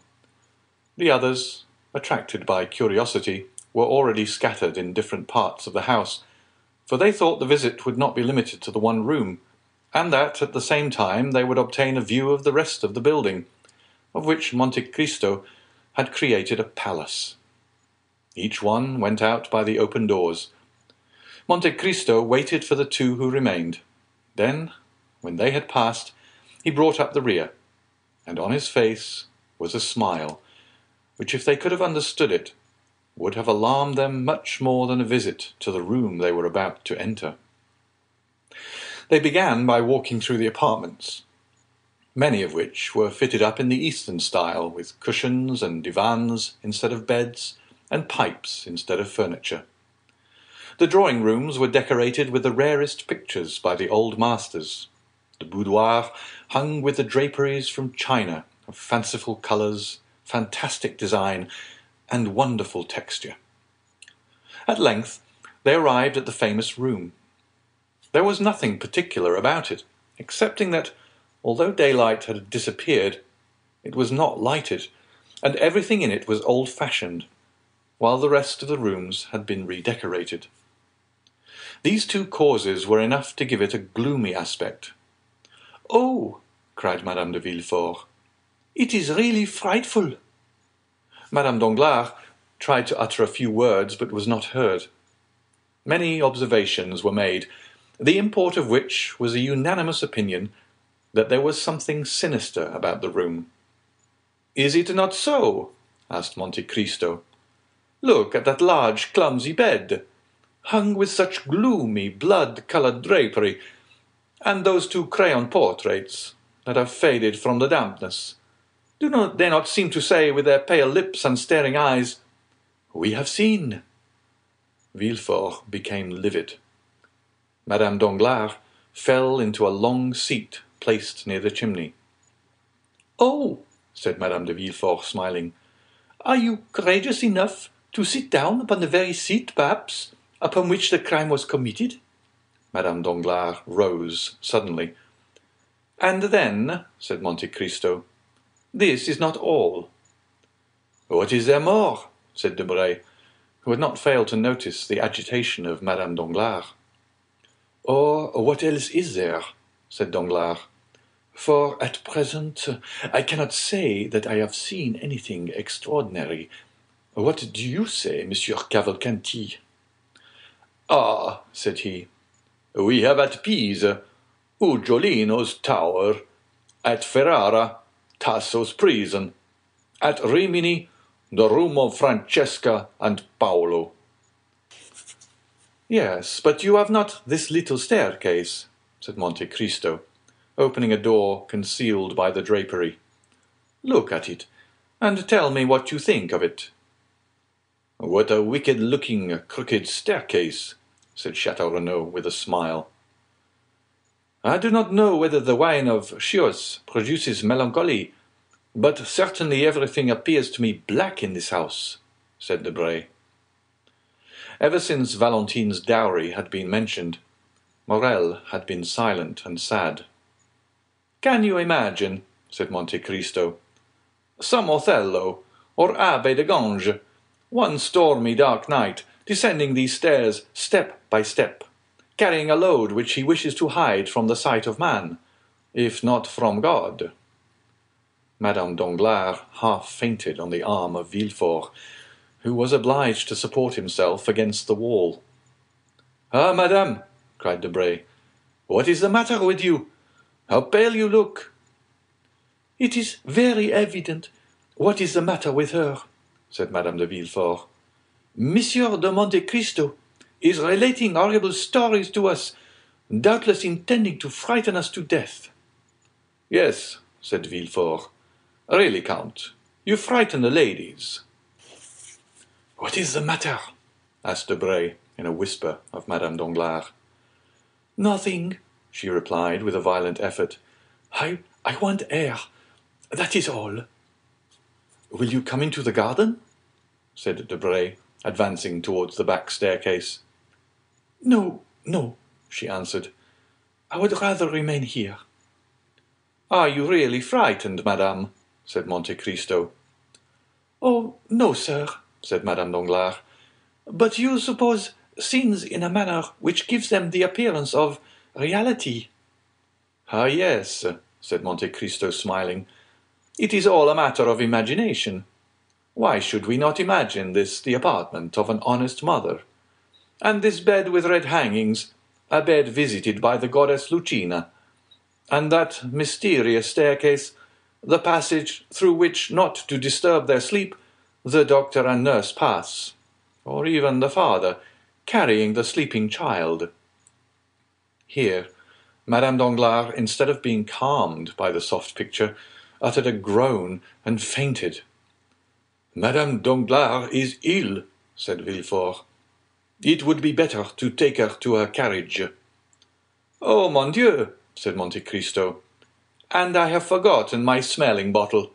Speaker 3: The others, attracted by curiosity, were already scattered in different parts of the house, for they thought the visit would not be limited to the one room, and that at the same time they would obtain a view of the rest of the building, of which Monte Cristo had created a palace. Each one went out by the open doors. Monte Cristo waited for the two who remained. Then, when they had passed, he brought up the rear, and on his face was a smile, which, if they could have understood it, would have alarmed them much more than a visit to the room they were about to enter. They began by walking through the apartments, many of which were fitted up in the Eastern style, with cushions and divans instead of beds, and pipes instead of furniture. The drawing rooms were decorated with the rarest pictures by the old masters. The boudoir hung with the draperies from China of fanciful colours, fantastic design, and wonderful texture. At length they arrived at the famous room. There was nothing particular about it, excepting that, although daylight had disappeared, it was not lighted, and everything in it was old fashioned, while the rest of the rooms had been redecorated. These two causes were enough to give it a gloomy aspect.
Speaker 7: "Oh!" cried Madame de Villefort, "it is really frightful!"
Speaker 3: Madame Danglars tried to utter a few words, but was not heard. Many observations were made, the import of which was a unanimous opinion that there was something sinister about the room.
Speaker 7: "Is it not so?" asked Monte Cristo. "Look at that large, clumsy bed hung with such gloomy blood-colored drapery, and those two crayon portraits that have faded from the dampness. Do not they not seem to say with their pale lips and staring eyes, We have seen?
Speaker 3: Villefort became livid. Madame Danglars fell into a long seat placed near the chimney.
Speaker 7: Oh, said Madame de Villefort, smiling, are you courageous enough to sit down upon the very seat, perhaps, upon which the crime was committed?
Speaker 3: Madame Danglars rose suddenly.
Speaker 7: And then, said Monte Cristo, this is not all.
Speaker 3: What is there more? said Debray, who had not failed to notice the agitation of Madame Danglars.
Speaker 7: Or what else is there? said Danglars. For at present I cannot say that I have seen anything extraordinary. What do you say, Monsieur Cavalcanti?
Speaker 3: Ah, said he, we have at Pisa Ugolino's tower, at Ferrara Tasso's prison, at Rimini the room of Francesca and Paolo.
Speaker 7: Yes, but you have not this little staircase, said Monte Cristo, opening a door concealed by the drapery. Look at it, and tell me what you think of it.
Speaker 3: What a wicked-looking, crooked staircase, said Chateau Renaud with a smile.
Speaker 7: I do not know whether the wine of Chios produces melancholy, but certainly everything appears to me black in this house, said Debray.
Speaker 3: Ever since Valentine's dowry had been mentioned, Morrel had been silent and sad.
Speaker 7: Can you imagine, said Monte Cristo, some Othello or Abbe de Ganges, one stormy dark night, descending these stairs step by step, carrying a load which he wishes to hide from the sight of man, if not from God.
Speaker 3: Madame Danglars half fainted on the arm of Villefort, who was obliged to support himself against the wall.
Speaker 7: Ah, madame, cried Debray, what is the matter with you? How pale you look! It is very evident what is the matter with her, said Madame de Villefort. Monsieur de Monte Cristo is relating horrible stories to us, doubtless intending to frighten us to death.
Speaker 3: Yes, said Villefort. Really, Count, you frighten the ladies.
Speaker 7: What is the matter? asked Debray in a whisper of Madame Danglars. Nothing, she replied with a violent effort. I, I want air. That is all.
Speaker 3: Will you come into the garden? said Debray, advancing towards the back staircase.
Speaker 7: No, no, she answered. I would rather remain here.
Speaker 3: Are you really frightened, madame? said Monte Cristo.
Speaker 7: Oh, no, sir, said Madame Danglars. But you suppose scenes in a manner which gives them the appearance of reality.
Speaker 3: Ah, yes, said Monte Cristo, smiling. It is all a matter of imagination. Why should we not imagine this the apartment of an honest mother? And this bed with red hangings, a bed visited by the goddess Lucina, and that mysterious staircase, the passage through which, not to disturb their sleep, the doctor and nurse pass, or even the father, carrying the sleeping child. Here, Madame Danglars, instead of being calmed by the soft picture, uttered a groan and fainted. Madame Danglars is ill, said Villefort. It would be better to take her to her carriage. Oh, mon Dieu, said Monte Cristo, and I have forgotten my smelling bottle.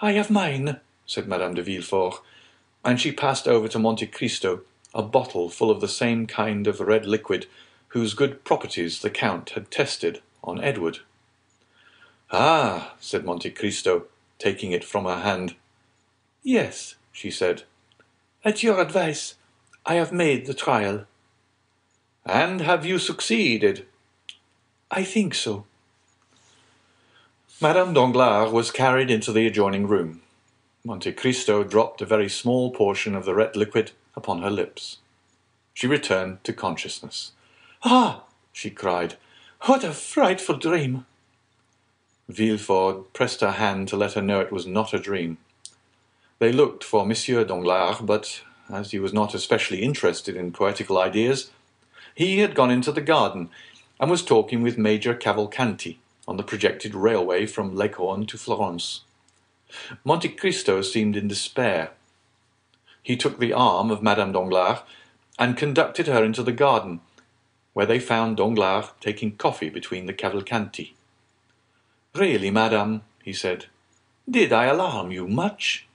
Speaker 3: I have mine, said Madame de Villefort, and she passed over to Monte Cristo a bottle full of the same kind of red liquid whose good properties the Count had tested on Edward. Ah, said Monte Cristo, taking it from her hand. Yes, she said. At your advice, I have made the trial. And have you succeeded? I think so. Madame Danglars was carried into the adjoining room. Monte Cristo dropped a very small portion of the red liquid upon her lips. She returned to consciousness. Ah! she cried. What a frightful dream! Villefort pressed her hand to let her know it was not a dream. They looked for Monsieur Danglars, but as he was not especially interested in poetical ideas, he had gone into the garden and was talking with Major Cavalcanti on the projected railway from Leghorn to Florence. Monte Cristo seemed in despair. He took the arm of Madame Danglars and conducted her into the garden, where they found Danglars taking coffee between the Cavalcanti. Really, madame, he said, did I alarm you much?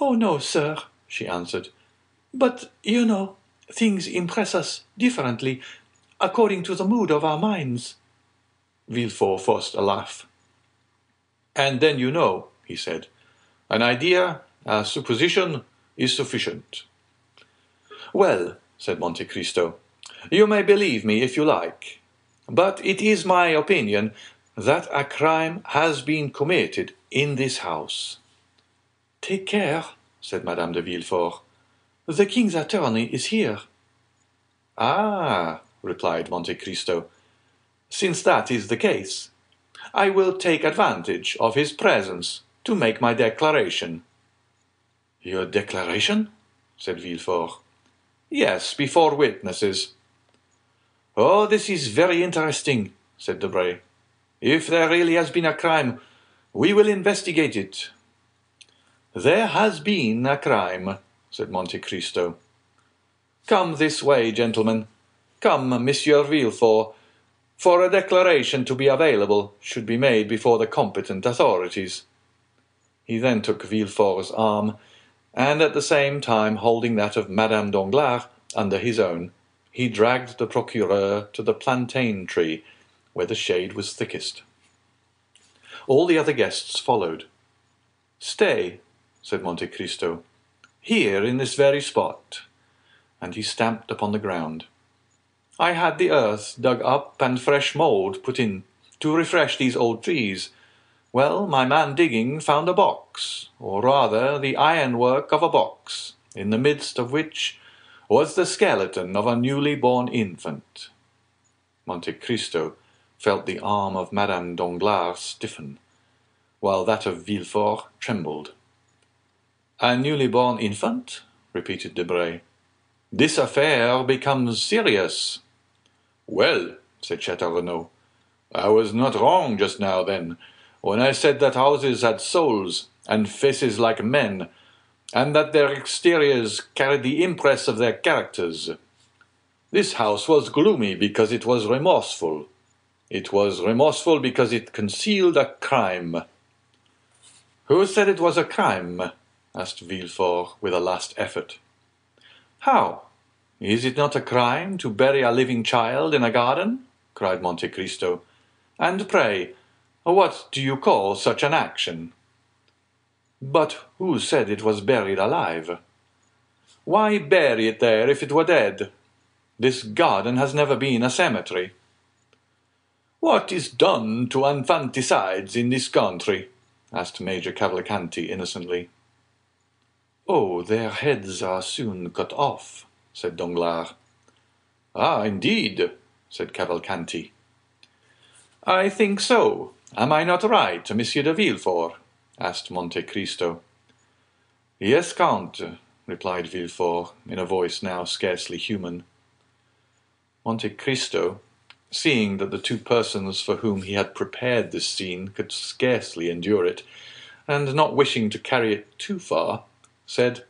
Speaker 3: Oh, no, sir, she answered. But, you know, things impress us differently according to the mood of our minds. Villefort forced a laugh. And then you know, he said, an idea, a supposition, is sufficient. Well, said Monte Cristo, you may believe me if you like, but it is my opinion that a crime has been committed in this house. Take care, said Madame de Villefort. The king's attorney is here. Ah, replied Monte Cristo, since that is the case, I will take advantage of his presence to make my declaration. Your declaration? said Villefort. Yes, before witnesses. Oh, this is very interesting, said Debray. If there really has been a crime, we will investigate it. There has been a crime, said Monte Cristo. Come this way, gentlemen. Come, Monsieur Villefort, for a declaration to be available should be made before the competent authorities. He then took Villefort's arm, and at the same time holding that of Madame Danglars under his own, he dragged the procureur to the plantain tree, where the shade was thickest. All the other guests followed. Stay, said Monte Cristo, here in this very spot, and he stamped upon the ground. I had the earth dug up and fresh mould put in to refresh these old trees. Well, my man digging found a box, or rather the ironwork of a box, in the midst of which was the skeleton of a newly born infant. Monte Cristo felt the arm of Madame Danglars stiffen, while that of Villefort trembled. A newly born infant? repeated Debray. This affair becomes serious. Well, said Château Renaud, I was not wrong just now, then, when I said that houses had souls and faces like men, and that their exteriors carried the impress of their characters. This house was gloomy because it was remorseful. It was remorseful because it concealed a crime. Who said it was a crime? Asked Villefort with a last effort. How? Is it not a crime to bury a living child in a garden? cried Monte Cristo. And pray, what do you call such an action? But who said it was buried alive? Why bury it there if it were dead? This garden has never been a cemetery. What is done to infanticides in this country? asked Major Cavalcanti innocently. Oh, their heads are soon cut off, said Danglars. Ah, indeed, said Cavalcanti. I think so. Am I not right, Monsieur de Villefort? asked Monte Cristo. Yes, Count, replied Villefort, in a voice now scarcely human. Monte Cristo, seeing that the two persons for whom he had prepared this scene could scarcely endure it,
Speaker 8: and not wishing to carry it too far, said,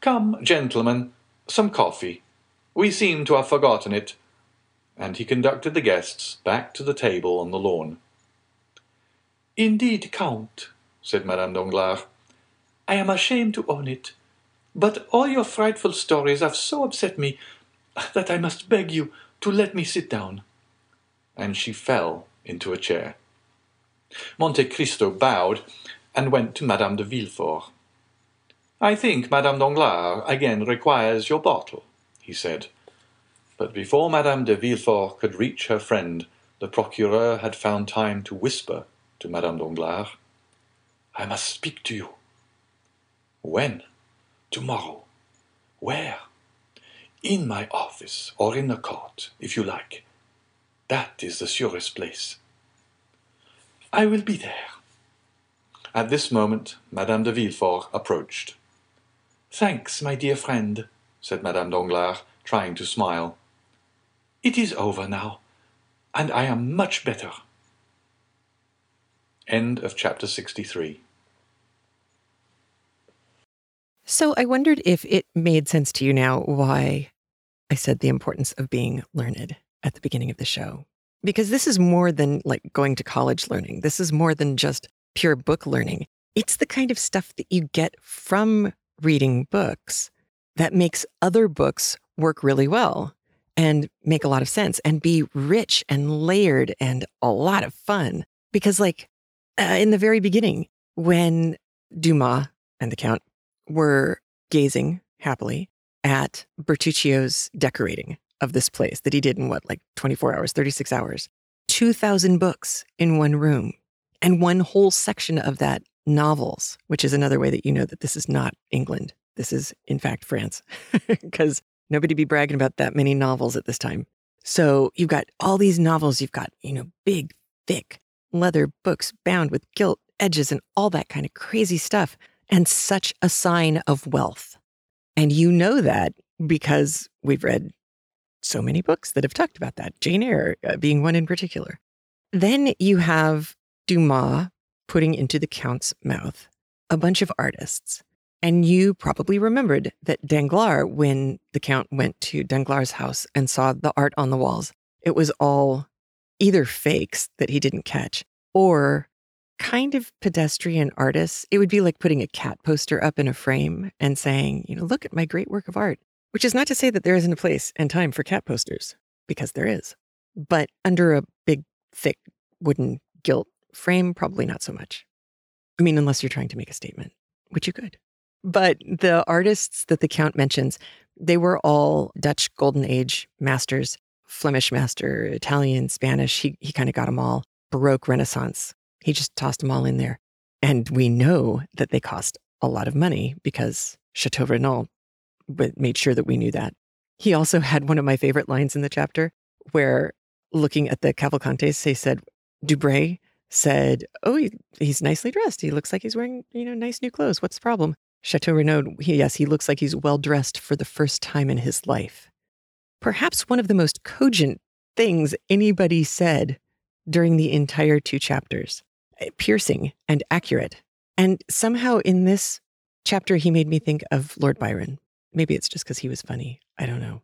Speaker 8: Come, gentlemen, some coffee. We seem to have forgotten it. And he conducted the guests back to the table on the lawn.
Speaker 9: Indeed, Count, said Madame Danglars, I am ashamed to own it, but all your frightful stories have so upset me that I must beg you to let me sit down.
Speaker 8: And she fell into a chair. Monte Cristo bowed and went to Madame de Villefort. I think Madame Danglars again requires your bottle, he said. But before Madame de Villefort could reach her friend, the procureur had found time to whisper to Madame Danglars, I must speak to you.
Speaker 9: When? Tomorrow. Where? In my office or in the court, if you like. That is the surest place. I will be there.
Speaker 8: At this moment, Madame de Villefort approached.
Speaker 9: Thanks, my dear friend, said Madame Danglars, trying to smile. It is over now, and I am much better.
Speaker 8: End of chapter 63.
Speaker 2: So I wondered if it made sense to you now why I said the importance of being learned at the beginning of the show. Because this is more than like going to college learning. This is more than just pure book learning. It's the kind of stuff that you get from reading books that makes other books work really well and make a lot of sense and be rich and layered and a lot of fun. Because, like, uh, in the very beginning, when Dumas and the Count were gazing happily at Bertuccio's decorating of this place that he did in what, like 24 hours, 36 hours, 2,000 books in one room, and one whole section of that novels, which is another way that you know that this is not England. This is, in fact, France, because nobody be bragging about that many novels at this time. So you've got all these novels, you've got, you know, big, thick leather books bound with gilt edges and all that kind of crazy stuff, and such a sign of wealth. And you know that because we've read so many books that have talked about that, Jane Eyre uh, being one in particular. Then you have Dumas putting into the Count's mouth a bunch of artists. And you probably remembered that Danglars, when the Count went to Danglars' house and saw the art on the walls, it was all either fakes that he didn't catch or kind of pedestrian artists. It would be like putting a cat poster up in a frame and saying, you know, look at my great work of art, which is not to say that there isn't a place and time for cat posters, because there is. But under a big, thick wooden gilt frame, probably not so much. I mean, unless you're trying to make a statement, which you could. But the artists that the Count mentions, they were all Dutch Golden Age masters, Flemish master, Italian, Spanish. He, he kind of got them all. Baroque, Renaissance. He just tossed them all in there. And we know that they cost a lot of money because Chateau Renaud made sure that we knew that. He also had one of my favorite lines in the chapter where, looking at the Cavalcantes, they said, Debray said, Oh, he, he's nicely dressed. He looks like he's wearing, you know, nice new clothes. What's the problem? Chateau Renaud, he, yes, he looks like he's well dressed for the first time in his life. Perhaps one of the most cogent things anybody said during the entire two chapters, eh, piercing and accurate. And somehow in this chapter, he made me think of Lord Byron. Maybe it's just because he was funny. I don't know.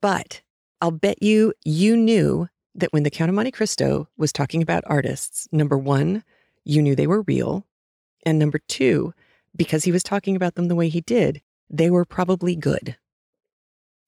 Speaker 2: But I'll bet you, you knew that when the Count of Monte Cristo was talking about artists, number one, you knew they were real. And number two, because he was talking about them the way he did, they were probably good.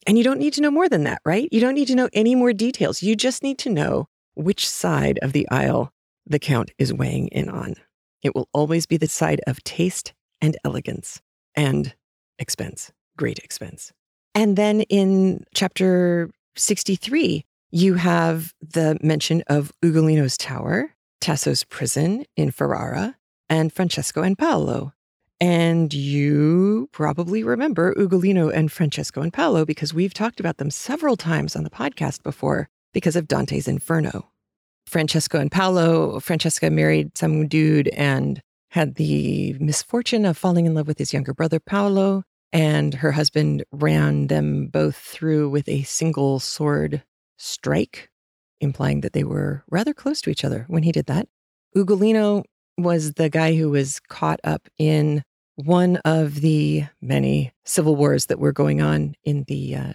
Speaker 2: And you don't need to know more than that, right? You don't need to know any more details. You just need to know which side of the aisle the Count is weighing in on. It will always be the side of taste and elegance and expense, great expense. And then in chapter 63, you have the mention of Ugolino's tower, Tasso's prison in Ferrara, and Francesco and Paolo. And you probably remember Ugolino and Francesco and Paolo because we've talked about them several times on the podcast before because of Dante's Inferno. Francesco and Paolo, Francesca married some dude and had the misfortune of falling in love with his younger brother, Paolo, and her husband ran them both through with a single sword strike, implying that they were rather close to each other when he did that. Ugolino was the guy who was caught up in one of the many civil wars that were going on in the uh,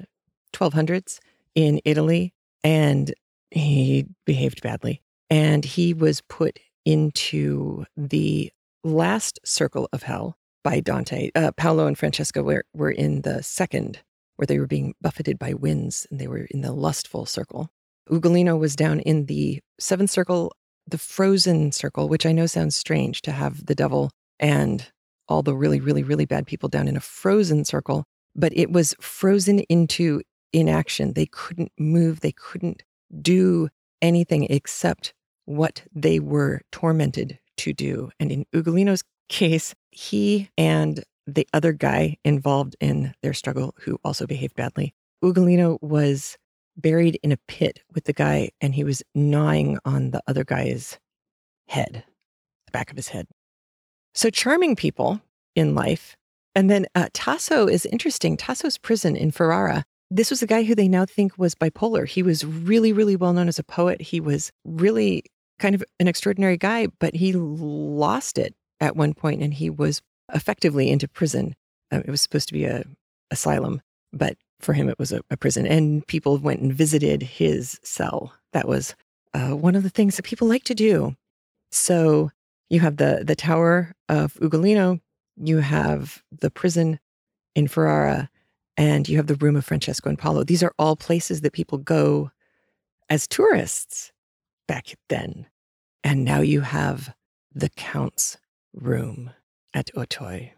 Speaker 2: 1200s in Italy. And he behaved badly. And he was put into the last circle of hell by Dante. Uh, Paolo and Francesca were, were in the second, where they were being buffeted by winds and they were in the lustful circle. Ugolino was down in the seventh circle, the frozen circle, which I know sounds strange to have the devil and all the really, really, really bad people down in a frozen circle, but it was frozen into inaction. They couldn't move, they couldn't do anything except what they were tormented to do. And in Ugolino's case, he and the other guy involved in their struggle, who also behaved badly, Ugolino was buried in a pit with the guy and he was gnawing on the other guy's head, the back of his head. So charming people in life. And then uh, Tasso is interesting. Tasso's prison in Ferrara. This was a guy who they now think was bipolar. He was really, really well known as a poet. He was really kind of an extraordinary guy, but he lost it at one point and he was effectively into prison. Uh, it was supposed to be a asylum, but for him it was a, a, prison. And people went and visited his cell. That was uh, one of the things that people like to do. So you have the the Tower of Ugolino, you have the prison in Ferrara, and you have the room of Francesco and Paolo. These are all places that people go as tourists back then. And now you have the Count's room at Auteuil.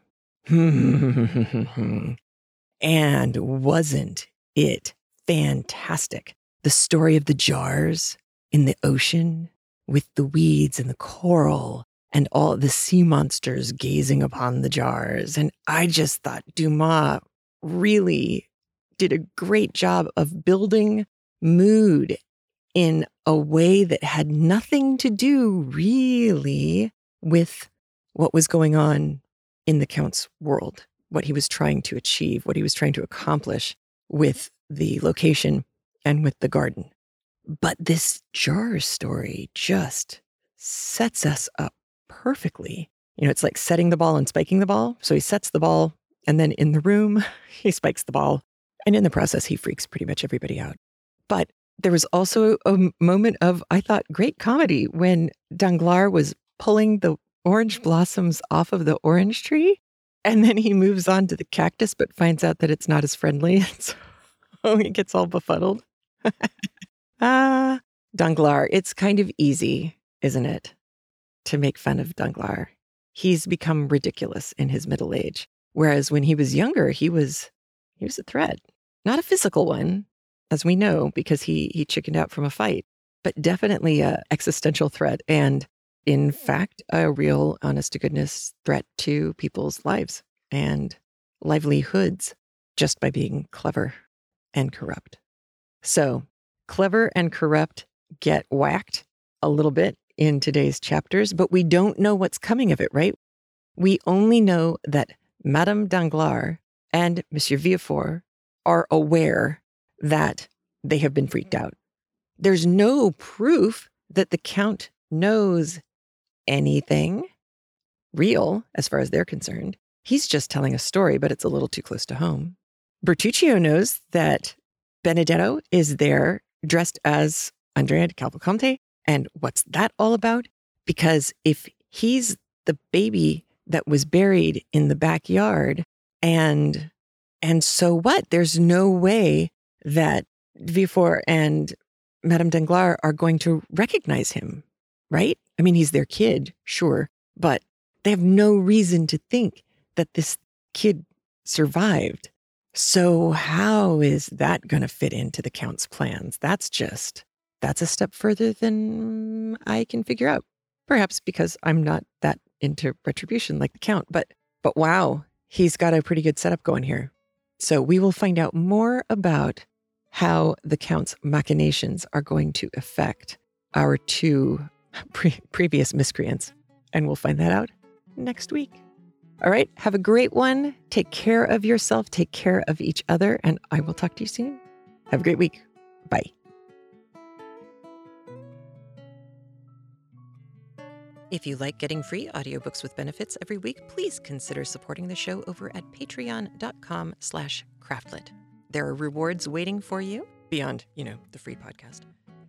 Speaker 2: and wasn't it fantastic? The story of the jars in the ocean with the weeds and the coral and all the sea monsters gazing upon the jars. And I just thought Dumas really did a great job of building mood in a way that had nothing to do really with what was going on in the Count's world, what he was trying to achieve, what he was trying to accomplish with the location and with the garden. But this jar story just sets us up perfectly. You know, it's like setting the ball and spiking the ball. So he sets the ball, and then in the room, he spikes the ball. And in the process, he freaks pretty much everybody out. But there was also a moment of, I thought, great comedy when Danglars was pulling the orange blossoms off of the orange tree. And then he moves on to the cactus, but finds out that it's not as friendly. And so he gets all befuddled. ah, Danglars, it's kind of easy, isn't it, to make fun of Danglars? He's become ridiculous in his middle age. Whereas when he was younger, he was he was a threat. Not a physical one, as we know, because he he chickened out from a fight, but definitely a existential threat. And in fact, a real, honest to goodness threat to people's lives and livelihoods just by being clever and corrupt. So, clever and corrupt get whacked a little bit in today's chapters, but we don't know what's coming of it, right? We only know that Madame Danglars and Monsieur Villefort are aware that they have been freaked out. There's no proof that the Count knows anything real as far as they're concerned. He's just telling a story, but it's a little too close to home. Bertuccio knows that Benedetto is there dressed as Andrea di Cavalcanti. And what's that all about? Because if he's the baby that was buried in the backyard and and so what? There's no way that Villefort and Madame Danglars are going to recognize him, right? I mean, he's their kid, sure, but they have no reason to think that this kid survived. So, how is that going to fit into the Count's plans? That's just, that's a step further than I can figure out. Perhaps because I'm not that into retribution like the Count, but, but wow, he's got a pretty good setup going here. So, we will find out more about how the Count's machinations are going to affect our two pre- previous miscreants. And we'll find that out next week. All right. Have a great one. Take care of yourself. Take care of each other. And I will talk to you soon. Have a great week. Bye. If you like getting free audiobooks with benefits every week, please consider supporting the show over at patreon.com slash. There are rewards waiting for you beyond, you know, the free podcast.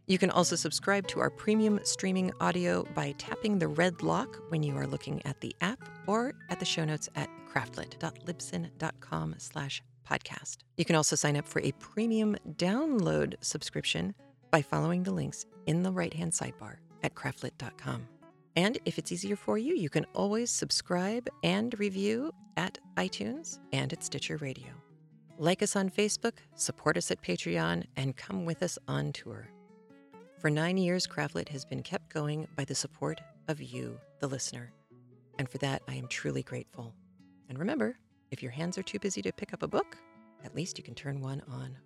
Speaker 2: You can also subscribe to our premium streaming audio by tapping the red lock when you are looking at the app or at the show notes at craftlit.libsyn.com slash podcast. You can also sign up for a premium download subscription by following the links in the right-hand sidebar at craftlit.com. And if it's easier for you, you can always subscribe and review at iTunes and at Stitcher Radio. Like us on Facebook, support us at Patreon, and come with us on tour. For nine years, Craftlit has been kept going by the support of you, the listener. And for that, I am truly grateful. And remember, if your hands are too busy to pick up a book, at least you can turn one on